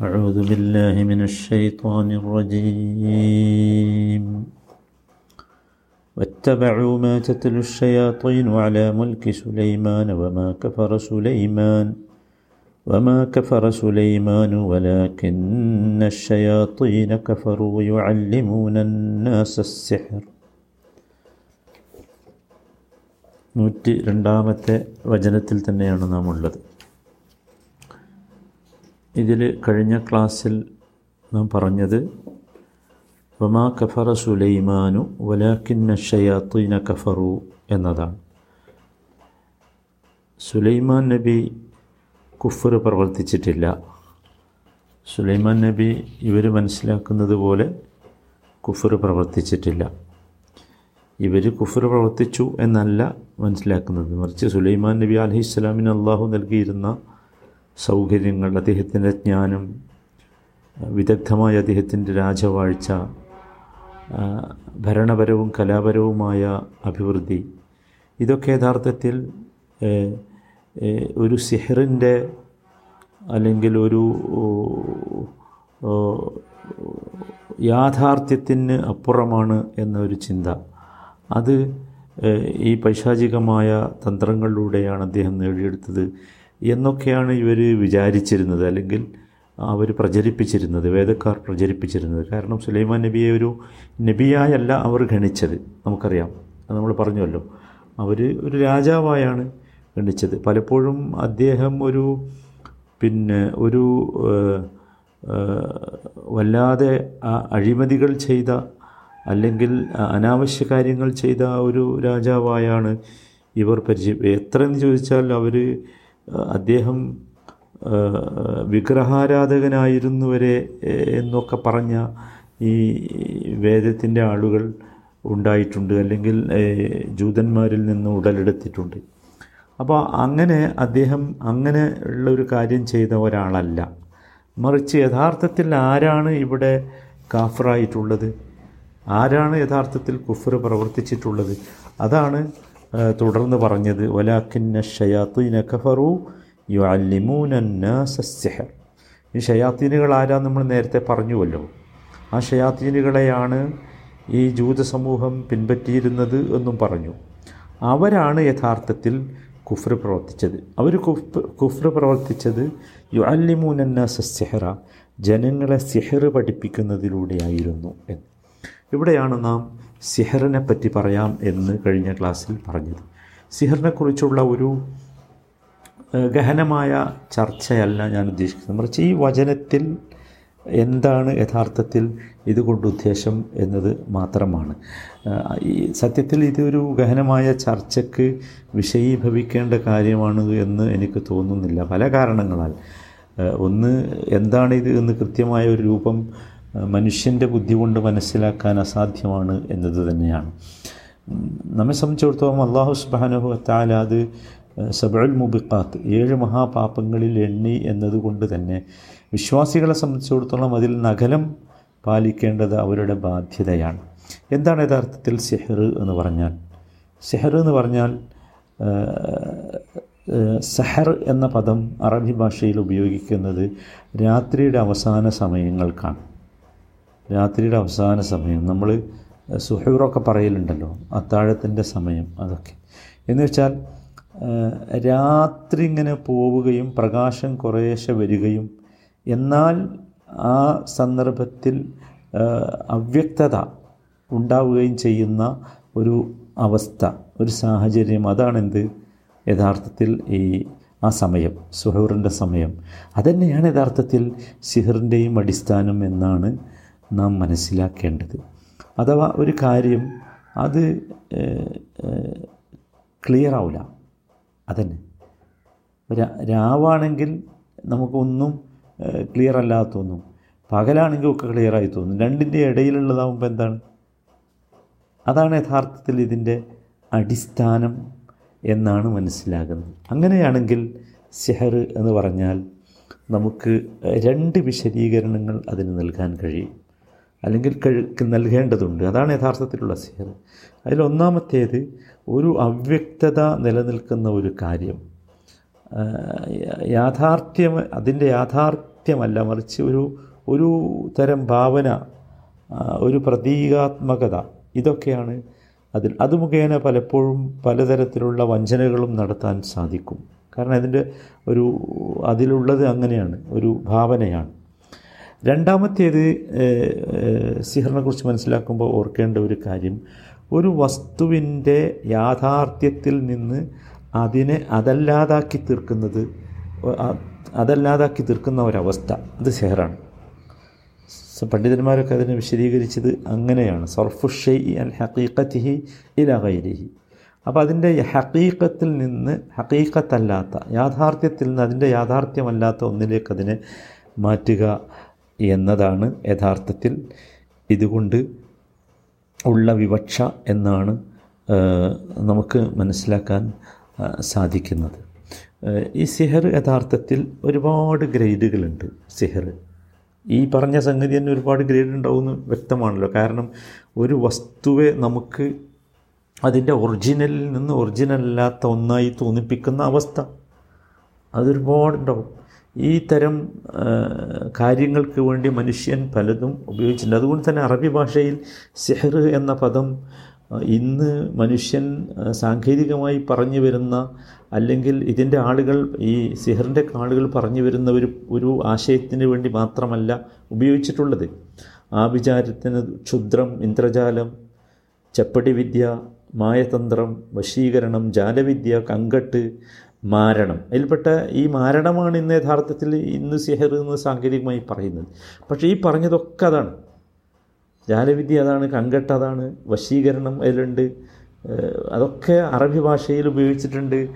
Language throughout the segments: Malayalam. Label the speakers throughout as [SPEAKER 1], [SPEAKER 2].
[SPEAKER 1] أعوذ بالله من الشيطان الرجيم واتبعوا ما تتلو الشياطين على ملك سليمان وما كفر سليمان وما كفر سليمان ولكن الشياطين كفروا يعلمون الناس السحر നൂറ്റി രണ്ടാമത്തെ വചനത്തിൽ തന്നെയാണ് നാം ഉള്ളത് ഇതിൽ കഴിഞ്ഞ ക്ലാസ്സിൽ നാം പറഞ്ഞത് വമാ കഫറ സുലൈമാനു വലാക്കിന്ന ഷയാത്തീന കഫറു എന്നതാണ്. സുലൈമാൻ നബി കുഫർ പ്രവർത്തിച്ചിട്ടില്ല. സുലൈമാൻ നബി ഇവർ മനസ്സിലാക്കുന്നത് പോലെ കുഫർ പ്രവർത്തിച്ചിട്ടില്ല. ഇവർ കുഫർ പ്രവർത്തിച്ചു എന്നല്ല മനസ്സിലാക്കുന്നത്. മറിച്ച് സുലൈമാൻ നബി അലഹി ഇസ്ലാമിന് അള്ളാഹു നൽകിയിരുന്ന സൗകര്യങ്ങൾ അദ്ദേഹത്തിന്റെ ജ്ഞാനം വിദഗ്ധമായ അദ്ദേഹത്തിന്റെ രാജവാഴ്ച ഭരണപരവും കലാപരവുമായ അഭിവൃദ്ധി. ഇതൊക്കെ യഥാർത്ഥത്തിൽ ഒരു സിഹറിന്റെ അല്ലെങ്കിൽ ഒരു യാഥാർത്ഥ്യത്തിന് അപ്പുറമാണ് എന്നൊരു ചിന്ത. അത് ഈ പൈശാചികമായ തന്ത്രങ്ങളിലൂടെയാണ് അദ്ദേഹം നേടിയെടുത്തത്. എന്നൊക്കെയാണ് ഇവർ വിചാരിച്ചിരുന്നത്. അല്ലെങ്കിൽ അവർ പ്രചരിപ്പിച്ചിരുന്നത് വേദക്കാർ പ്രചരിപ്പിച്ചിരുന്നത്. കാരണം സുലൈമാൻ നബിയെ ഒരു നബിയായല്ല അവർ ഗണിച്ചത്. നമുക്കറിയാം. അത് നമ്മൾ പറഞ്ഞുവല്ലോ. അവർ ഒരു രാജാവായാണ് ഗണിച്ചത്. പലപ്പോഴും അദ്ദേഹം ഒരു പിന്നെ ഒരു വല്ലാതെ അഴിമതികൾ ചെയ്ത അല്ലെങ്കിൽ അനാവശ്യ കാര്യങ്ങൾ ചെയ്ത ഒരു രാജാവായാണ് ഇവർ പരിചയം എത്രയെന്ന് ചോദിച്ചാൽ അവർ അദ്ദേഹം വിഗ്രഹാരാധകനായിരുന്നു വരെ എന്നൊക്കെ പറഞ്ഞ ഈ വേദത്തിന്റെ ആളുകൾ ഉണ്ടായിട്ടുണ്ട് അല്ലെങ്കിൽ ജൂതന്മാരിൽ നിന്ന് ഉടലെടുത്തിട്ടുണ്ട്. അപ്പോൾ അങ്ങനെ അദ്ദേഹം അങ്ങനെ ഉള്ള ഒരു കാര്യം ചെയ്ത ഒരാളല്ല. മറിച്ച് യഥാർത്ഥത്തിൽ ആരാണ് ഇവിടെ കാഫറായിട്ടുള്ളത്? ആരാണ് യഥാർത്ഥത്തിൽ കുഫർ പ്രവർത്തിച്ചിട്ടുള്ളത്? അതാണ് തുടർന്ന് പറഞ്ഞത് വലാക്കിന്ന ഷയാത്തീന കഫറു യു അല്ലിമൂനന്നാസഹർ ഈ ഷയാത്തീനുകൾ ആരാ നമ്മൾ നേരത്തെ പറഞ്ഞുവല്ലോ. ആ ഷയാത്തീനുകളെയാണ് ഈ ജൂത സമൂഹം പിൻപറ്റിയിരുന്നത് എന്നും പറഞ്ഞു. അവരാണ് യഥാർത്ഥത്തിൽ കുഫ്ർ പ്രവർത്തിച്ചത്. അവർ കുഫ് കുഫ്ർ പ്രവർത്തിച്ചത് യു അല്ലിമൂനന്നാസഹറ ജനങ്ങളെ സിഹർ പഠിപ്പിക്കുന്നതിലൂടെയായിരുന്നു എന്ന്. ഇവിടെയാണ് നാം സിഹറിനെ പറ്റി പറയാം എന്ന് കഴിഞ്ഞ ക്ലാസ്സിൽ പറഞ്ഞത്. സിഹറിനെക്കുറിച്ചുള്ള ഒരു ഗഹനമായ ചർച്ചയല്ല ഞാൻ ഉദ്ദേശിക്കുന്നത്. മറിച്ച് ഈ വചനത്തിൽ എന്താണ് യഥാർത്ഥത്തിൽ ഇതുകൊണ്ട് ഉദ്ദേശം എന്നത് മാത്രമാണ്. ഈ സത്യത്തിൽ ഇതൊരു ഗഹനമായ ചർച്ചയ്ക്ക് വിഷയീഭവിക്കേണ്ട കാര്യമാണ് എന്ന് എനിക്ക് തോന്നുന്നില്ല. പല കാരണങ്ങളാൽ. ഒന്ന് എന്താണ് ഇത് എന്ന് കൃത്യമായ ഒരു രൂപം മനുഷ്യന്റെ ബുദ്ധി കൊണ്ട് മനസ്സിലാക്കാൻ അസാധ്യമാണ് എന്നത് തന്നെയാണ്. നമ്മെ സംബന്ധിച്ചിടത്തോളം അള്ളാഹു സുബാനുഹു താല അത് സബുൽ മുബിഖാത്ത് ഏഴ് മഹാപാപങ്ങളിൽ എണ്ണി എന്നതുകൊണ്ട് തന്നെ വിശ്വാസികളെ സംബന്ധിച്ചിടത്തോളം അതിൽ നഗലം പാലിക്കേണ്ടത് അവരുടെ ബാധ്യതയാണ്. എന്താണ് യഥാർത്ഥത്തിൽ സെഹർ എന്ന് പറഞ്ഞാൽ? സെഹർ എന്ന് പറഞ്ഞാൽ സഹർ എന്ന പദം അറബി ഭാഷയിൽ ഉപയോഗിക്കുന്നത് രാത്രിയുടെ അവസാന സമയങ്ങൾക്കാണ്. രാത്രിയുടെ അവസാന സമയം. നമ്മൾ സുഹൂറൊക്കെ പറയലുണ്ടല്ലോ. അത്താഴത്തിന്റെ സമയം അതൊക്കെ. എന്ന് വെച്ചാൽ രാത്രി ഇങ്ങനെ പോവുകയും പ്രകാശം കുറേശ്ശെ വരികയും എന്നാൽ ആ സന്ദർഭത്തിൽ അവ്യക്തത ഉണ്ടാവുകയും ചെയ്യുന്ന ഒരു അവസ്ഥ ഒരു സാഹചര്യം അതാണെന്ത്? യഥാർത്ഥത്തിൽ ഈ ആ സമയം സുഹൂറിന്റെ സമയം. അതന്നെയാണ് യഥാർത്ഥത്തിൽ സിഹറിന്റെയും അടിസ്ഥാനം എന്നാണ് നാം മനസ്സിലാക്കേണ്ടത്. അഥവാ ഒരു കാര്യം അത് ക്ലിയർ ആവില്ല അതന്നെ. രാവാണെങ്കിൽ നമുക്കൊന്നും ക്ലിയർ അല്ലാതെ തോന്നും. പകലാണെങ്കിൽ ഒക്കെ ക്ലിയറായി തോന്നും. രണ്ടിന്റെ ഇടയിലുള്ളതാകുമ്പോൾ എന്താണ്? അതാണ് യഥാർത്ഥത്തിൽ ഇതിന്റെ അടിസ്ഥാനം എന്നാണ് മനസ്സിലാകുന്നത്. അങ്ങനെയാണെങ്കിൽ സെഹർ എന്ന് പറഞ്ഞാൽ നമുക്ക് രണ്ട് വിശദീകരണങ്ങൾ അതിന് നൽകാൻ കഴിയും. അല്ലെങ്കിൽ കഴുക്ക് നൽകേണ്ടതുണ്ട്. അതാണ് യഥാർത്ഥത്തിലുള്ള സിഹർ. അതിലൊന്നാമത്തേത് ഒരു അവ്യക്തത നിലനിൽക്കുന്ന ഒരു കാര്യം. യാഥാർത്ഥ്യം അതിന്റെ യാഥാർത്ഥ്യ യാഥാർത്ഥ്യമല്ല മറിച്ച് ഒരു ഒരു തരം ഭാവന ഒരു പ്രതീകാത്മകത. ഇതൊക്കെയാണ് അതിൽ അത് മുഖേന പലപ്പോഴും പലതരത്തിലുള്ള വഞ്ചനകളും നടത്താൻ സാധിക്കും. കാരണം അതിന്റെ ഒരു അതിലുള്ളത് അങ്ങനെയാണ് ഒരു ഭാവനയാണ്. രണ്ടാമത്തേത് സിഹറിനെ കുറിച്ച് മനസ്സിലാക്കുമ്പോൾ ഓർക്കേണ്ട ഒരു കാര്യം. ഒരു വസ്തുവിന്റെ യാഥാർത്ഥ്യത്തിൽ നിന്ന് അതിനെ അതല്ലാതാക്കി തീർക്കുന്നത് അതല്ലാതാക്കി തീർക്കുന്ന ഒരവസ്ഥ അത് സെഹറാണ്. പണ്ഡിതന്മാരൊക്കെ അതിനെ വിശദീകരിച്ചത് അങ്ങനെയാണ്. സർഫു ഷെയ് അൽ ഹക്കീക്കത്തിഹി ഇല ഗൈരിഹി. അപ്പോൾ അതിന്റെ ഹക്കീക്കത്തിൽ നിന്ന് ഹക്കീക്കത്തല്ലാത്ത യാഥാർത്ഥ്യത്തിൽ നിന്ന് അതിന്റെ യാഥാർത്ഥ്യമല്ലാത്ത ഒന്നിലേക്ക് അതിനെ മാറ്റുക എന്നതാണ് യഥാർത്ഥത്തിൽ ഇതുകൊണ്ട് ഉള്ള വിവക്ഷ എന്നാണ് നമുക്ക് മനസ്സിലാക്കാൻ സാധിക്കുന്നത്. ഈ സിഹർ യഥാർത്ഥത്തിൽ ഒരുപാട് ഗ്രേഡുകളുണ്ട് സിഹർ. ഈ പറഞ്ഞ സംഗതി തന്നെ ഒരുപാട് ഗ്രേഡ് ഉണ്ടാവുമെന്ന് വ്യക്തമാണല്ലോ. കാരണം ഒരു വസ്തുവെ നമുക്ക് അതിന്റെ ഒറിജിനലിൽ നിന്ന് ഒറിജിനൽ അല്ലാത്ത ഒന്നായി തോന്നിപ്പിക്കുന്ന അവസ്ഥ. അതൊരുപാടുണ്ടാവും. ഈ തരം കാര്യങ്ങൾക്ക് വേണ്ടി മനുഷ്യൻ പലതും ഉപയോഗിച്ചിട്ടുണ്ട്. അതുകൊണ്ട് തന്നെ അറബി ഭാഷയിൽ സിഹർ എന്ന പദം ഇന്ന് മനുഷ്യൻ സാങ്കേതികമായി പറഞ്ഞു വരുന്ന അല്ലെങ്കിൽ ഇതിന്റെ ആളുകൾ ഈ സിഹറിന്റെ ആളുകൾ പറഞ്ഞു വരുന്ന ഒരു ഒരു ആശയത്തിന് വേണ്ടി മാത്രമല്ല ഉപയോഗിച്ചിട്ടുള്ളത്. ആഭിചാരത്തിന് ക്ഷുദ്രം ഇന്ദ്രജാലം ചപ്പടി വിദ്യ മായതന്ത്രം വശീകരണം ജാലവിദ്യ കങ്കട്ട് മാരണം. അതിൽപ്പെട്ട ഈ മാരണമാണ് ഇന്ന് യഥാർത്ഥത്തിൽ ഇന്ന് സിഹർ എന്ന് സാങ്കേതികമായി പറയുന്നത്. പക്ഷേ ഈ പറഞ്ഞതൊക്കെ അതാണ്. ജാലവിദ്യ അതാണ് കങ്കട്ട് അതാണ് വശീകരണം അതിലുണ്ട്. അതൊക്കെ അറബി ഭാഷയിൽ ഉപയോഗിച്ചിട്ടുണ്ട്.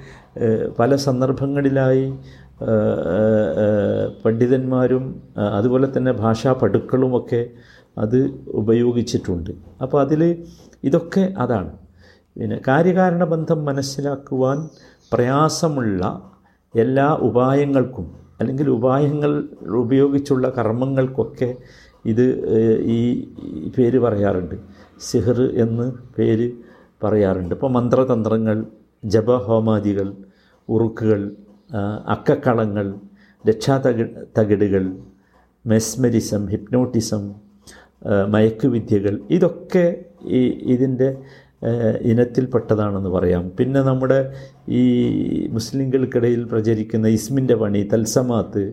[SPEAKER 1] പല സന്ദർഭങ്ങളിലായി പണ്ഡിതന്മാരും അതുപോലെ തന്നെ ഭാഷാ പടുക്കളുമൊക്കെ അത് ഉപയോഗിച്ചിട്ടുണ്ട്. അപ്പോൾ അതിൽ ഇതൊക്കെ അതാണ്. പിന്നെ കാര്യകാരണ ബന്ധം മനസ്സിലാക്കുവാൻ പ്രയാസമുള്ള എല്ലാ ഉപായങ്ങൾക്കും അല്ലെങ്കിൽ ഉപായങ്ങൾ ഉപയോഗിച്ചുള്ള കർമ്മങ്ങൾക്കൊക്കെ ഇത് ഈ പേര് പറയാറുണ്ട്. സിഹർ എന്ന് പേര് പറയാറുണ്ട്. ഇപ്പോൾ മന്ത്രതന്ത്രങ്ങൾ ജപഹോമാദികൾ ഉറുക്കുകൾ അക്കക്കളങ്ങൾ രക്ഷാ തകി തകിടുകൾ മെസ്മരിസം ഹിപ്നോട്ടിസം മയക്കുവിദ്യകൾ ഇതൊക്കെ ഈ ഇതിന്റെ ഇനത്തിൽപ്പെട്ടതാണെന്ന് പറയാം. പിന്നെ നമ്മുടെ ഈ മുസ്ലിങ്ങൾക്കിടയിൽ പ്രചരിക്കുന്ന ഇസ്മിന്റെ പണി തൽസമാത്ത്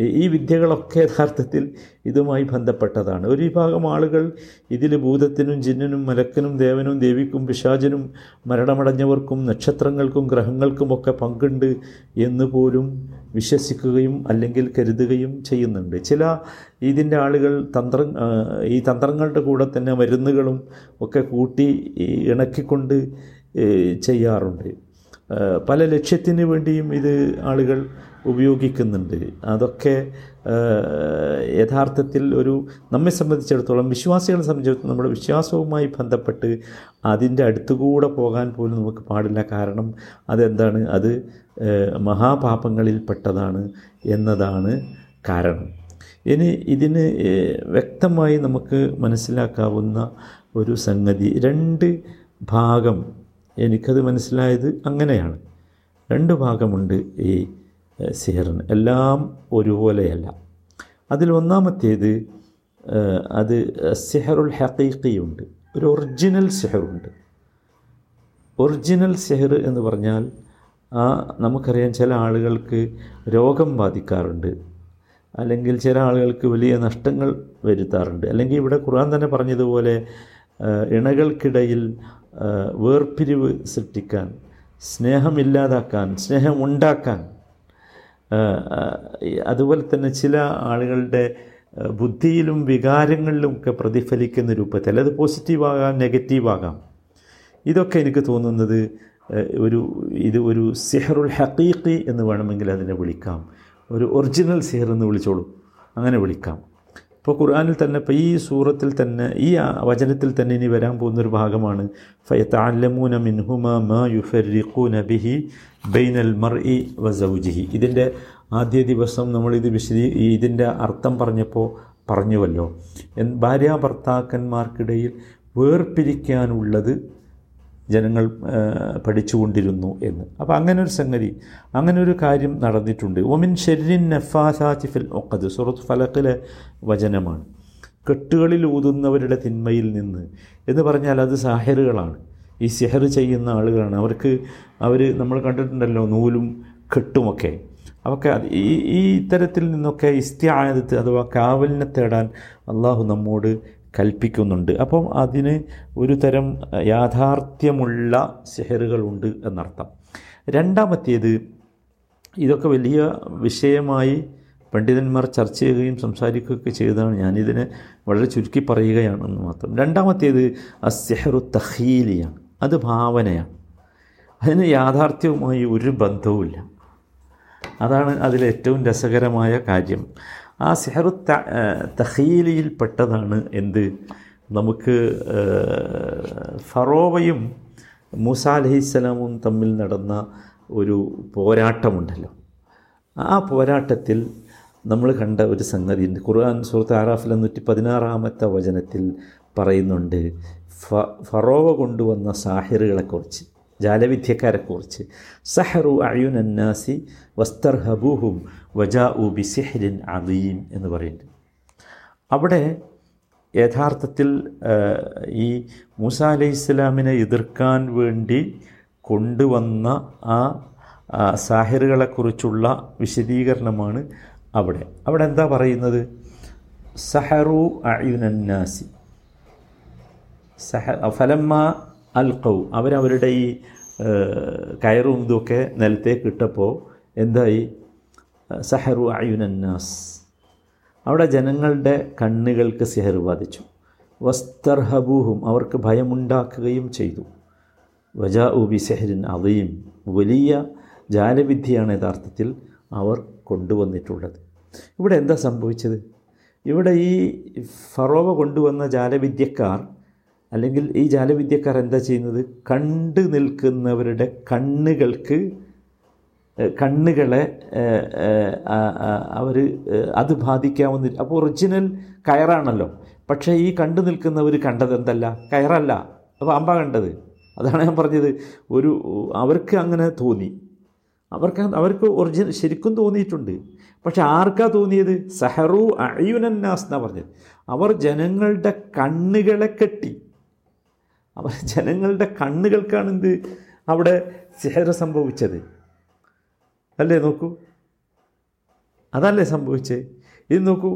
[SPEAKER 1] ഈ- വിദ്യകളൊക്കെ യഥാർത്ഥത്തിൽ ഇതുമായി ബന്ധപ്പെട്ടതാണ്. ഒരു വിഭാഗം ആളുകൾ ഇതിൽ ഭൂതത്തിനും ജിന്നിനും മലക്കനും ദേവനും ദേവിക്കും പിശാചനും മരണമടഞ്ഞവർക്കും നക്ഷത്രങ്ങൾക്കും ഗ്രഹങ്ങൾക്കുമൊക്കെ പങ്കുണ്ട് എന്ന് പോലും വിശ്വസിക്കുകയും അല്ലെങ്കിൽ കരുതുകയും ചെയ്യുന്നുണ്ട്. ചില ഇതിന്റെ ആളുകൾ തന്ത്ര ഈ തന്ത്രങ്ങളുടെ കൂടെ തന്നെ മരുന്നുകളും ഒക്കെ കൂട്ടി ഇണക്കിക്കൊണ്ട് ചെയ്യാറുണ്ട്. പല ലക്ഷ്യത്തിന് വേണ്ടിയും ഇത് ആളുകൾ ഉപയോഗിക്കുന്നുണ്ട്. അതൊക്കെ യഥാർത്ഥത്തിൽ ഒരു നമ്മെ സംബന്ധിച്ചിടത്തോളം വിശ്വാസികളെ സംബന്ധിച്ചിടത്തോളം നമ്മുടെ വിശ്വാസവുമായി ബന്ധപ്പെട്ട് അതിന്റെ അടുത്തുകൂടെ പോകാൻ പോലും നമുക്ക് പാടില്ല. കാരണം അതെന്താണ്? അത് മഹാപാപങ്ങളിൽ മഹാപാപങ്ങളിൽപ്പെട്ടതാണ് എന്നതാണ് കാരണം. ഇനി ഇതിന് വ്യക്തമായി നമുക്ക് മനസ്സിലാക്കാവുന്ന ഒരു സംഗതി രണ്ട് ഭാഗം എനിക്കത് മനസ്സിലായത് അങ്ങനെയാണ്. രണ്ട് ഭാഗമുണ്ട് ഈ സിഹറിന്. എല്ലാം ഒരുപോലെയല്ല. അതിൽ ഒന്നാമത്തേത് അത് സിഹറുൽ ഹക്കീഖിയുണ്ട് ഒരു ഒറിജിനൽ സിഹറുണ്ട്. ഒറിജിനൽ സിഹർ എന്ന് പറഞ്ഞാൽ ആ നമുക്കറിയാം ചില ആളുകൾക്ക് രോഗം ബാധിക്കാറുണ്ട്. അല്ലെങ്കിൽ ചില ആളുകൾക്ക് വലിയ നഷ്ടങ്ങൾ വരുത്താറുണ്ട്. അല്ലെങ്കിൽ ഇവിടെ ഖുർആൻ തന്നെ പറഞ്ഞതുപോലെ ഇണകൾക്കിടയിൽ വേർപിരിവ് സൃഷ്ടിക്കാൻ സ്നേഹമില്ലാതാക്കാൻ സ്നേഹം ഉണ്ടാക്കാൻ ആ, ആ, ഈ അതുപോലെ തന്നെ ചില ആളുകളുടെ ബുദ്ധിയിലും വികാരങ്ങളിലും ഒക്കെ പ്രതിഫലിക്കുന്ന രൂപത്തിൽ അത് പോസിറ്റീവാകാം നെഗറ്റീവാകാം. ഇതൊക്കെ എനിക്ക് തോന്നുന്നത് ഒരു ഇത് ഒരു സിഹറുൽ ഹക്കീഖി എന്ന് വേണമെങ്കിൽ അതിനെ വിളിക്കാം. ഒരു ഒറിജിനൽ സിഹർ എന്ന് വിളിച്ചോളൂ. അങ്ങനെ വിളിക്കാം. ഇപ്പോൾ ഖുർആാനിൽ തന്നെ ഇപ്പോൾ ഈ സൂറത്തിൽ തന്നെ ഈ വചനത്തിൽ തന്നെ ഇനി വരാൻ പോകുന്ന ഒരു ഭാഗമാണ് ഫയത്താലമൂന മിൻഹുമ മാ യുഫരിഖൂന ബിഹി ബൈനൽ മർഇ വസൗജിഹി ഇതിന്റെ ആദ്യ ദിവസം നമ്മളിത് വിശദീ ഇതിന്റെ അർത്ഥം പറഞ്ഞപ്പോൾ പറഞ്ഞുവല്ലോ. ഭാര്യ ഭർത്താക്കന്മാർക്കിടയിൽ വേർപിരിക്കാനുള്ളത് ജനങ്ങൾ പഠിച്ചുകൊണ്ടിരുന്നു എന്ന്. അപ്പോൾ അങ്ങനെ ഒരു സംഗതി അങ്ങനെ ഒരു കാര്യം നടന്നിട്ടുണ്ട്. ഒമിൻ ഷെരിൻ നഫാസാത്തി ഫിൽ ഒക്കത് സുറത്ത് ഫലക്കിലെ വചനമാണ്. കെട്ടുകളിൽ ഊതുന്നവരുടെ തിന്മയിൽ നിന്ന് എന്ന് പറഞ്ഞാൽ അത് സാഹറുകളാണ്. ഈ സിഹർ ചെയ്യുന്ന ആളുകളാണ്. അവർക്ക് അവർ നമ്മൾ കണ്ടിട്ടുണ്ടല്ലോ നൂലും കെട്ടുമൊക്കെ. അവർക്ക് അത് ഈ ഈ ഇത്തരത്തിൽ നിന്നൊക്കെ ഇസ്തിയായത്ത് അഥവാ കാവലിനെ തേടാൻ അള്ളാഹു നമ്മോട് കൽപ്പിക്കുന്നുണ്ട്. അപ്പം അതിന് ഒരു തരം യാഥാർത്ഥ്യമുള്ള സെഹറുകളുണ്ട് എന്നർത്ഥം. രണ്ടാമത്തേത് ഇതൊക്കെ വലിയ വിഷയമായി പണ്ഡിതന്മാർ ചർച്ച ചെയ്യുകയും സംസാരിക്കുകയൊക്കെ ചെയ്തതാണ്. ഞാനിതിനെ വളരെ ചുരുക്കി പറയുകയാണെന്ന് മാത്രം. രണ്ടാമത്തേത് അസ്യഹറു തഹീലിയാണ് അത് ഭാവനയാണ്. അതിന് യാഥാർത്ഥ്യവുമായി ഒരു ബന്ധവുമില്ല. അതാണ് അതിലേറ്റവും രസകരമായ കാര്യം. ആ സിഹറു തഹീലിയിൽപ്പെട്ടതാണ് എന്ത്? നമുക്ക് ഫറോവയും മൂസ അലഹിസ്സലാമും തമ്മിൽ നടന്ന ഒരു പോരാട്ടമുണ്ടല്ലോ. ആ പോരാട്ടത്തിൽ നമ്മൾ കണ്ട ഒരു സംഗതിയുണ്ട് ഖുർആൻ സുഹൃത്ത് ആറാഫിലെ നൂറ്റി പതിനാറാമത്തെ വചനത്തിൽ പറയുന്നുണ്ട് ഫ ഫറോവ കൊണ്ടുവന്ന സാഹിറുകളെക്കുറിച്ച്. ജാലവിദ്യക്കാരെക്കുറിച്ച്. സഹറു അയുൻ അന്നാസി വസ്തർഹബൂഹും വജാ ഉ ബിസിഹ്രിൻ അദീം എന്ന് പറയുന്നുണ്ട്. അവിടെ യഥാർത്ഥത്തിൽ ഈ മൂസ അലൈഹി ഇസ്ലാമിനെ എതിർക്കാൻ വേണ്ടി കൊണ്ടുവന്ന ആ, സാഹിറുകളെക്കുറിച്ചുള്ള വിശദീകരണമാണ് അവിടെ. അവിടെ എന്താ പറയുന്നത്? സഹറു അയുനന്നാസി സഹ ഫലമ്മ അൽക്കൗ അവരവരുടെ ഈ കയറും ഇതൊക്കെ നിലത്തേക്ക് ഇട്ടപ്പോൾ എന്തായി? സഹറു അയുനന്നാസ്. അവിടെ ജനങ്ങളുടെ കണ്ണുകൾക്ക് സിഹർ ബാധിച്ചു. വസ്തർഹബൂഹും അവർക്ക് ഭയമുണ്ടാക്കുകയും ചെയ്തു. വജാ ഉബി സെഹരിൻ അതയും വലിയ ജാലവിദ്യയാണ് യഥാർത്ഥത്തിൽ അവർ കൊണ്ടുവന്നിട്ടുള്ളത്. ഇവിടെ എന്താ സംഭവിച്ചത്? ഇവിടെ ഈ ഫറോവ കൊണ്ടുവന്ന ജാലവിദ്യക്കാർ അല്ലെങ്കിൽ ഈ ജാലവിദ്യക്കാർ എന്താ ചെയ്യുന്നത്? കണ്ടു നിൽക്കുന്നവരുടെ കണ്ണുകൾക്ക് കണ്ണുകളെ അവർ അത് ബാധിക്കാവുന്ന അപ്പോൾ ഒറിജിനൽ കയറാണല്ലോ. പക്ഷേ ഈ കണ്ടു നിൽക്കുന്നവർ കണ്ടത് എന്തല്ല? കയറല്ല. അപ്പോൾ അമ്പ കണ്ടത്. അതാണ് ഞാൻ പറഞ്ഞത്. ഒരു അവർക്ക് അങ്ങനെ തോന്നി. അവർക്ക് അവർക്ക് ഒറിജിനൽ ശരിക്കും തോന്നിയിട്ടുണ്ട്. പക്ഷെ ആർക്കാ തോന്നിയത്? സഹറു അയ്യുനന്നാസ് എന്നാണ് പറഞ്ഞത്. അവർ ജനങ്ങളുടെ കണ്ണുകളെ കെട്ടി. അവർ ജനങ്ങളുടെ കണ്ണുകൾക്കാണ് എന്ത് അവിടെ സിഹർ സംഭവിച്ചത് അല്ലേ നോക്കൂ അതല്ലേ സംഭവിച്ചേ ഇത് നോക്കൂ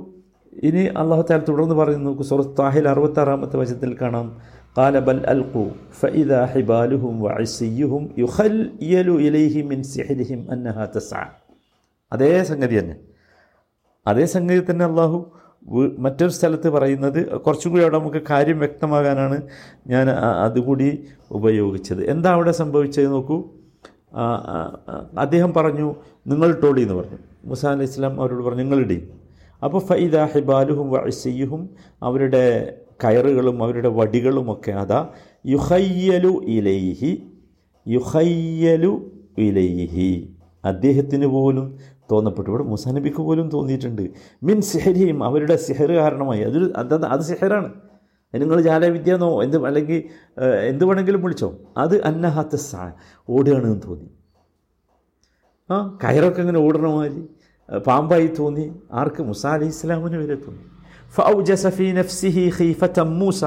[SPEAKER 1] ഇനി അള്ളാഹു താല തുടർന്ന് പറയുന്നു നോക്കൂ സുറത്ത് താഹിൽ അറുപത്താറാമത്തെ വചനത്തിൽ കാണാം قال بل ألقوا فإذا حبالهم وعصيهم يخيل إليه من سحرهم أنها تسعى അതേ സംഗതി തന്നെ അതേ സംഗതി തന്നെ അള്ളാഹു വ്- മറ്റൊരു സ്ഥലത്ത് പറയുന്നത് കുറച്ചും കൂടി അവിടെ നമുക്ക് കാര്യം വ്യക്തമാകാനാണ് ഞാൻ അതുകൂടി ഉപയോഗിച്ചത്. എന്താ അവിടെ സംഭവിച്ചത് നോക്കൂ. അദ്ദേഹം പറഞ്ഞു നിങ്ങൾ ടോളി എന്ന് പറഞ്ഞു. മുസ അലൈഹി ഇസ്ലാം അവരോട് പറഞ്ഞു നിങ്ങളിടി അപ്പോൾ ഫൈദ ഹിബാലുഹും വഅസിയുഹും അവരുടെ കയറുകളും അവരുടെ വടികളുമൊക്കെ അതാ യുഹയ്യലു ഇലൈഹി യുഹയ്യലു ഇലൈഹി. അദ്ദേഹത്തിന് പോലും തോന്നപ്പെട്ടു. ഇവിടെ മുസാനബിക്ക് പോലും തോന്നിയിട്ടുണ്ട്. മിൻ സിഹരിയും അവരുടെ സിഹർ കാരണമായി. അതൊരു അത് അത് സിഹറാണ്. നിങ്ങൾ ജാലവിദ്യ എന്നോ എന്ത് അല്ലെങ്കിൽ എന്ത് വേണമെങ്കിലും വിളിച്ചോ. അത് അന്നഹാത്ത സാ ഓടുകയാണെന്ന് തോന്നി. ആ കയറൊക്കെ ഇങ്ങനെ ഓടണ മാതിരി പാമ്പായി തോന്നി. ആർക്ക്? മുസാ അലി ഇസ്ലാമിന് വരെ തോന്നി. ഫൗജസ ഫീ നഫ്സിഹി ഖീഫത്തം മൂസ.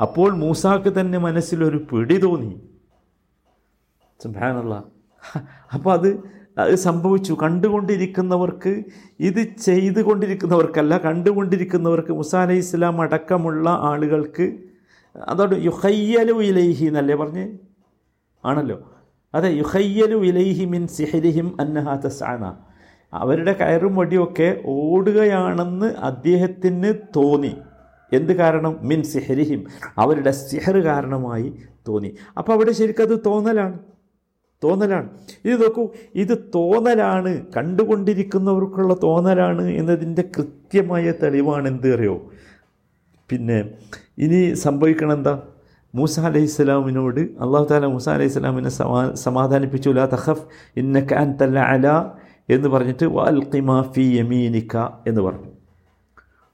[SPEAKER 1] അപ്പോൾ മൂസാക്ക് തന്നെ മനസ്സിലൊരു പിടി തോന്നി. ഭാനുള്ള അപ്പോൾ അത് അത് സംഭവിച്ചു. കണ്ടുകൊണ്ടിരിക്കുന്നവർക്ക് ഇത് ചെയ്തുകൊണ്ടിരിക്കുന്നവർക്കല്ല കണ്ടുകൊണ്ടിരിക്കുന്നവർക്ക് മുസാ അലൈഹി ഇസ്ലാം അടക്കമുള്ള ആളുകൾക്ക് അതോട് യുഹയ്യലു ഇലൈഹി എന്നല്ലേ പറഞ്ഞ്? ആണല്ലോ. അതെ യുഹയ്യലു ഇലൈഹി മിൻ സിഹരിഹിം അന്നഹാ തസ്അന. അവരുടെ കയറും വടിയൊക്കെ ഓടുകയാണെന്ന് അദ്ദേഹത്തിന് തോന്നി. എന്ത് കാരണം? മിൻ സിഹരിഹിം. അവരുടെ സിഹർ കാരണമായി തോന്നി. അപ്പോൾ അവിടെ ശരിക്കും അത് തോന്നലാണ്. തോന്നലാണ്. ഇത് നോക്കൂ ഇത് തോന്നലാണ് കണ്ടുകൊണ്ടിരിക്കുന്നവർക്കുള്ള തോന്നലാണ് എന്നതിന്റെ കൃത്യമായ തെളിവാണ് എന്ത് അറിയോ? പിന്നെ ഇനി സംഭവിക്കണം എന്താ? മൂസ അലൈഹി സ്വലാമിനോട് അള്ളാഹു താല മൂസ അലൈഹി സ്വലാമിനെ സമാ സമാധാനിപ്പിച്ചു. ലാ ഇന്ന ഇന്നക തല്ല അല എന്ന് പറഞ്ഞിട്ട് വാൽ ഫി യമീനിക്ക എന്ന് പറഞ്ഞു.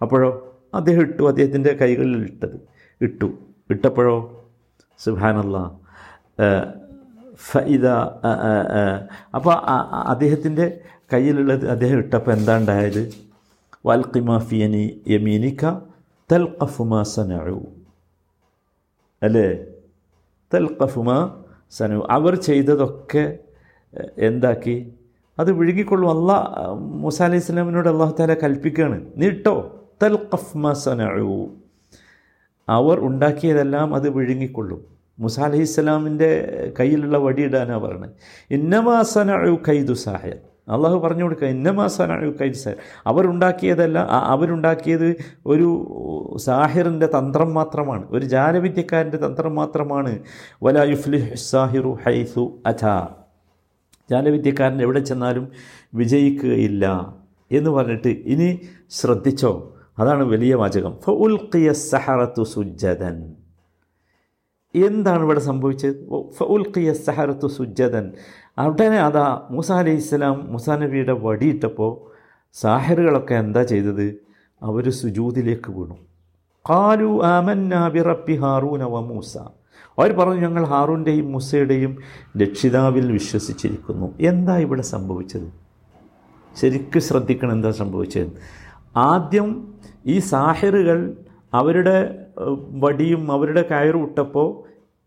[SPEAKER 1] അപ്പോഴോ അദ്ദേഹം ഇട്ടു അദ്ദേഹത്തിന്റെ കൈകളിൽ ഇട്ടത്. ഇട്ടു. ഇട്ടപ്പോഴോ? സുബാനല്ലാ ഫഇദ അപ്പോൾ അദ്ദേഹത്തിന്റെ കയ്യിലുള്ളത് അദ്ദേഹം ഇട്ടപ്പോൾ എന്താ ഉണ്ടായത് വൽക്കിമാഫിയനി യമീനിക്ക തൽഖഫുമാ സനഉ. അല്ലേ? തൽഖഫുമാ സനു അവർ ചെയ്തതൊക്കെ എന്താക്കി? അത് വിഴുകിക്കൊള്ളും അള്ളാ മൂസ അലൈഹി സ്വലാമിനോട് അള്ളാഹു കൽപ്പിക്കുകയാണ് നീട്ടോ തൽ അവർ ഉണ്ടാക്കിയതെല്ലാം അത് വിഴുങ്ങിക്കൊള്ളും. മുസ അലഹി ഇസ്ലാമിന്റെ കയ്യിലുള്ള വടിയിടാനാണ് പറയുന്നത് ഇന്നമാ സനഉ കൈദു സാഹിർ. അള്ളാഹു പറഞ്ഞു കൊടുക്കുക ഇന്നമാ സനഉ കൈദു സാഹിർ. അവരുണ്ടാക്കിയതല്ല അവരുണ്ടാക്കിയത് ഒരു സാഹിറിന്റെ തന്ത്രം മാത്രമാണ് ഒരു ജാലവിദ്യക്കാരന്റെ തന്ത്രം മാത്രമാണ്. വലാ യുഫ്ലിഹ് സാഹിറു ഹൈസു അഥാ ജാലവിദ്യക്കാരൻ എവിടെ ചെന്നാലും വിജയിക്കുകയില്ല എന്ന് പറഞ്ഞിട്ട് ഇനി ശ്രദ്ധിച്ചോ? അതാണ് വലിയ വാചകം. ഫഉൽഖിയ സഹറത്തു സുജ്ജദൻ. എന്താണ് ഇവിടെ സംഭവിച്ചത്? ഫഉൽഖിയ സഹറത്തു സുജ്ജദൻ. ഉടനെ അതാ മൂസ അലി ഇസ്ലാം മൂസാ നബിയുടെ വടിയിട്ടപ്പോൾ സാഹറുകളൊക്കെ എന്താ ചെയ്തത്? അവർ സുജൂതിലേക്ക് വീണു. ഖാലു ആമന്നാ ബിറബ്ബി ഹാറൂന വ മൂസ. അവർ പറഞ്ഞു ഞങ്ങൾ ഹാറൂന്റെയും മൂസയുടെയും രക്ഷിതാവിൽ വിശ്വസിച്ചിരിക്കുന്നു. എന്താ ഇവിടെ സംഭവിച്ചത്? ശരിക്കും ശ്രദ്ധിക്കണം എന്താ സംഭവിച്ചത്. ആദ്യം ഈ സാഹിറുകൾ അവരുടെ വടിയും അവരുടെ കയറും ഇട്ടപ്പോൾ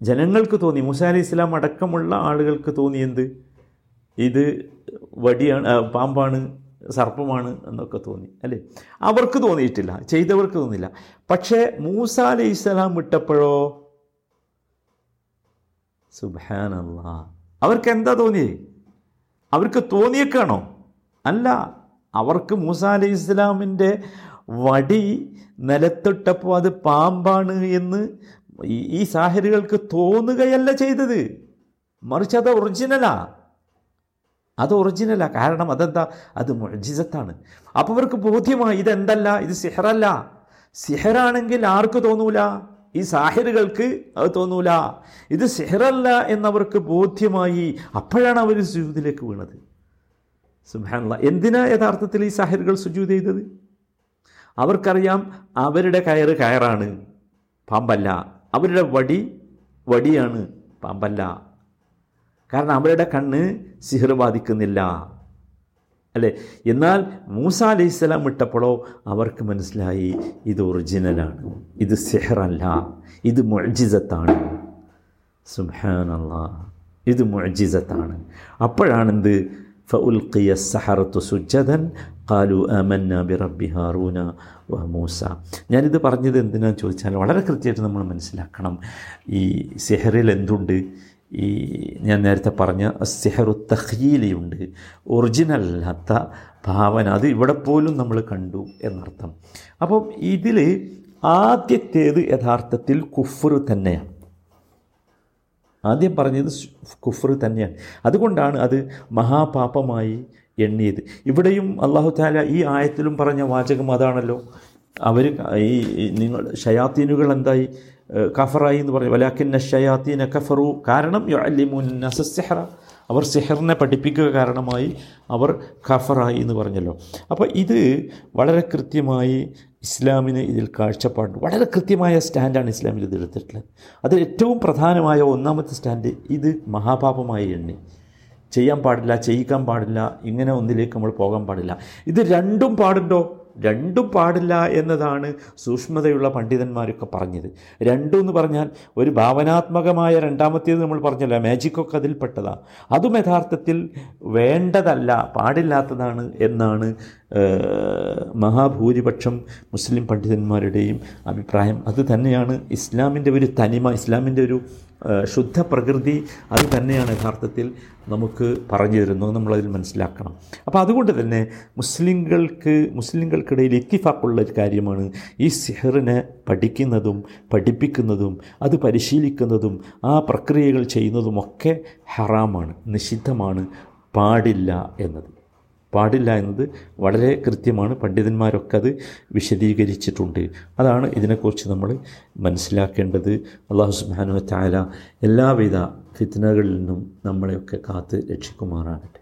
[SPEAKER 1] ജനങ്ങൾക്ക് തോന്നി. മൂസ അലി ഇസ്ലാം അടക്കമുള്ള ആളുകൾക്ക് തോന്നി എന്ത്? ഇത് വടിയാണ് പാമ്പാണ് സർപ്പമാണ് എന്നൊക്കെ തോന്നി അല്ലേ? അവർക്ക് തോന്നിയിട്ടില്ല ചെയ്തവർക്ക് തോന്നില്ല പക്ഷേ മൂസ അലി ഇസ്ലാം വിട്ടപ്പോഴോ? സുബാനല്ല അവർക്ക് എന്താ തോന്നിയേ? അവർക്ക് തോന്നിയേക്കാണോ? അല്ല അവർക്ക് മൂസ അലി ഇസ്ലാമിന്റെ വടി നിലത്തിട്ടപ്പോൾ അത് പാമ്പാണ് എന്ന് ഈ- സാഹരികൾക്ക് തോന്നുകയല്ല ചെയ്തത്. മറിച്ച് അത് ഒറിജിനലാ അത് ഒറിജിനലാ കാരണം അതെന്താ? അത് മുഴജിസത്താണ് അപ്പോൾ അവർക്ക് ബോധ്യമായി ഇതെന്തല്ല? ഇത് സിഹറല്ല. സിഹറാണെങ്കിൽ ആർക്ക് തോന്നൂല? ഈ സാഹിറുകൾക്ക് അത് തോന്നൂല. ഇത് സിഹറല്ല എന്നവർക്ക് ബോധ്യമായി. അപ്പോഴാണ് അവർ സുജൂതിലേക്ക് വീണത്. സുഹാനുള്ള എന്തിനാ യഥാർത്ഥത്തിൽ ഈ സാഹിറുകൾ സുജൂത് ചെയ്തത്? അവർക്കറിയാം അവരുടെ കയറ് കയറാണ്. പാമ്പല്ല. അവരുടെ വടി വടിയാണ് പാമ്പല്ല. കാരണം അവരുടെ കണ്ണ് സിഹർ ബാധിക്കുന്നില്ല. അല്ലേ? എന്നാൽ മൂസ അലൈഹി സ്വലാം വിട്ടപ്പോഴോ അവർക്ക് മനസ്സിലായി ഇത് ഒറിജിനലാണ് ഇത് സെഹറല്ല. ഇത് മുഅ്ജിസത്താണ്. സുഹാനല്ല ഇത് മുഅ്ജിസത്താണ്. അപ്പോഴാണെന്ത്? ഫഉൽഖിയ السحرة സുജ്ജദൻ ഖാലു ആമന്ന ബിറബ്ബി ഹാറൂന വ മൂസ ഞാനിത് പറഞ്ഞത് എന്തിനാന്ന് ചോദിച്ചാൽ വളരെ കൃത്യമായിട്ട് നമ്മൾ മനസ്സിലാക്കണം. ഈ സെഹറിൽ എന്തുണ്ട്? ഈ ഞാൻ നേരത്തെ പറഞ്ഞ സെഹറു തഹീലിയുണ്ട് ഒറിജിനൽ അല്ലാത്ത ഭാവന. അത് ഇവിടെ പോലും നമ്മൾ കണ്ടു എന്നർത്ഥം. അപ്പം ഇതിൽ ആദ്യത്തേത് യഥാർത്ഥത്തിൽ കുഫർ തന്നെയാണ്. ആദ്യം പറഞ്ഞത് കുഫർ തന്നെയാണ്. അതുകൊണ്ടാണ് അത് മഹാപാപമായി എണ്ണിയത്. ഇവിടെയും അള്ളാഹു താല ഈ ആയത്തിലും പറഞ്ഞ വാചകം അതാണല്ലോ. അവർ ഈ നിങ്ങൾ ഷയാത്തീനുകൾ എന്തായി? കഫറായി എന്ന് പറഞ്ഞു. വലാക്കിന്ന ഷയാത്തീന കഫറു കാരണം യുഅല്ലിമുന്നസഹറ അവർ സിഹറിനെ പഠിപ്പിക്കുക കാരണമായി അവർ ഖഫറായി എന്ന് പറഞ്ഞല്ലോ. അപ്പോൾ ഇത് വളരെ കൃത്യമായി ഇസ്ലാമിന് ഇതിൽ കാഴ്ചപ്പാട് വളരെ കൃത്യമായ സ്റ്റാൻഡാണ് ഇസ്ലാമിൽ ഇത് എടുത്തിട്ടുള്ളത്. അതിൽ ഏറ്റവും പ്രധാനമായ ഒന്നാമത്തെ സ്റ്റാൻഡ് ഇത് മഹാപാപമായി എണ്ണി. ചെയ്യാൻ പാടില്ല ചെയ്യിക്കാൻ പാടില്ല ഇങ്ങനെ ഒന്നിലേക്ക് നമ്മൾ പോകാൻ പാടില്ല. ഇത് രണ്ടും പാടുണ്ടോ? രണ്ടും പാടില്ല എന്നതാണ് സൂക്ഷ്മതയുള്ള പണ്ഡിതന്മാരൊക്കെ പറഞ്ഞത്. രണ്ടും എന്ന് പറഞ്ഞാൽ ഒരു ഭാവനാത്മകമായ രണ്ടാമത്തേത് നമ്മൾ പറഞ്ഞല്ലോ മാജിക്കൊക്കെ അതിൽപ്പെട്ടതാണ് അതും യഥാർത്ഥത്തിൽ വേണ്ടതല്ല പാടില്ലാത്തതാണ് എന്നാണ് മഹാഭൂരിപക്ഷം മുസ്ലിം പണ്ഡിതന്മാരുടെയും അഭിപ്രായം അത് തന്നെയാണ്. ഇസ്ലാമിന്റെ ഒരു തനിമ ഇസ്ലാമിന്റെ ഒരു ശുദ്ധ പ്രകൃതി അത് തന്നെയാണ് യഥാർത്ഥത്തിൽ നമുക്ക് പറഞ്ഞു തരുന്നത്. നമ്മളതിൽ മനസ്സിലാക്കണം. അപ്പോൾ അതുകൊണ്ട് തന്നെ മുസ്ലിങ്ങൾക്ക് മുസ്ലിങ്ങൾക്കിടയിൽ എത്തിഫാക്കുള്ള ഒരു കാര്യമാണ് ഈ സിഹറിനെ പഠിക്കുന്നതും പഠിപ്പിക്കുന്നതും അത് പരിശീലിക്കുന്നതും ആ പ്രക്രിയകൾ ചെയ്യുന്നതുമൊക്കെ ഹറാമാണ് നിഷിദ്ധമാണ് പാടില്ല എന്നത്. പാടില്ല എന്നത് വളരെ കൃത്യമാണ്. പണ്ഡിതന്മാരൊക്കെ അത് വിശദീകരിച്ചിട്ടുണ്ട്. അതാണ് ഇതിനെക്കുറിച്ച് നമ്മൾ മനസ്സിലാക്കേണ്ടത്. അള്ളാഹു സുബാനു താല എല്ലാവിധ ഫിത്നകളിൽ നിന്നും നമ്മളെയൊക്കെ കാത്ത് രക്ഷിക്കുമാറാകട്ടെ.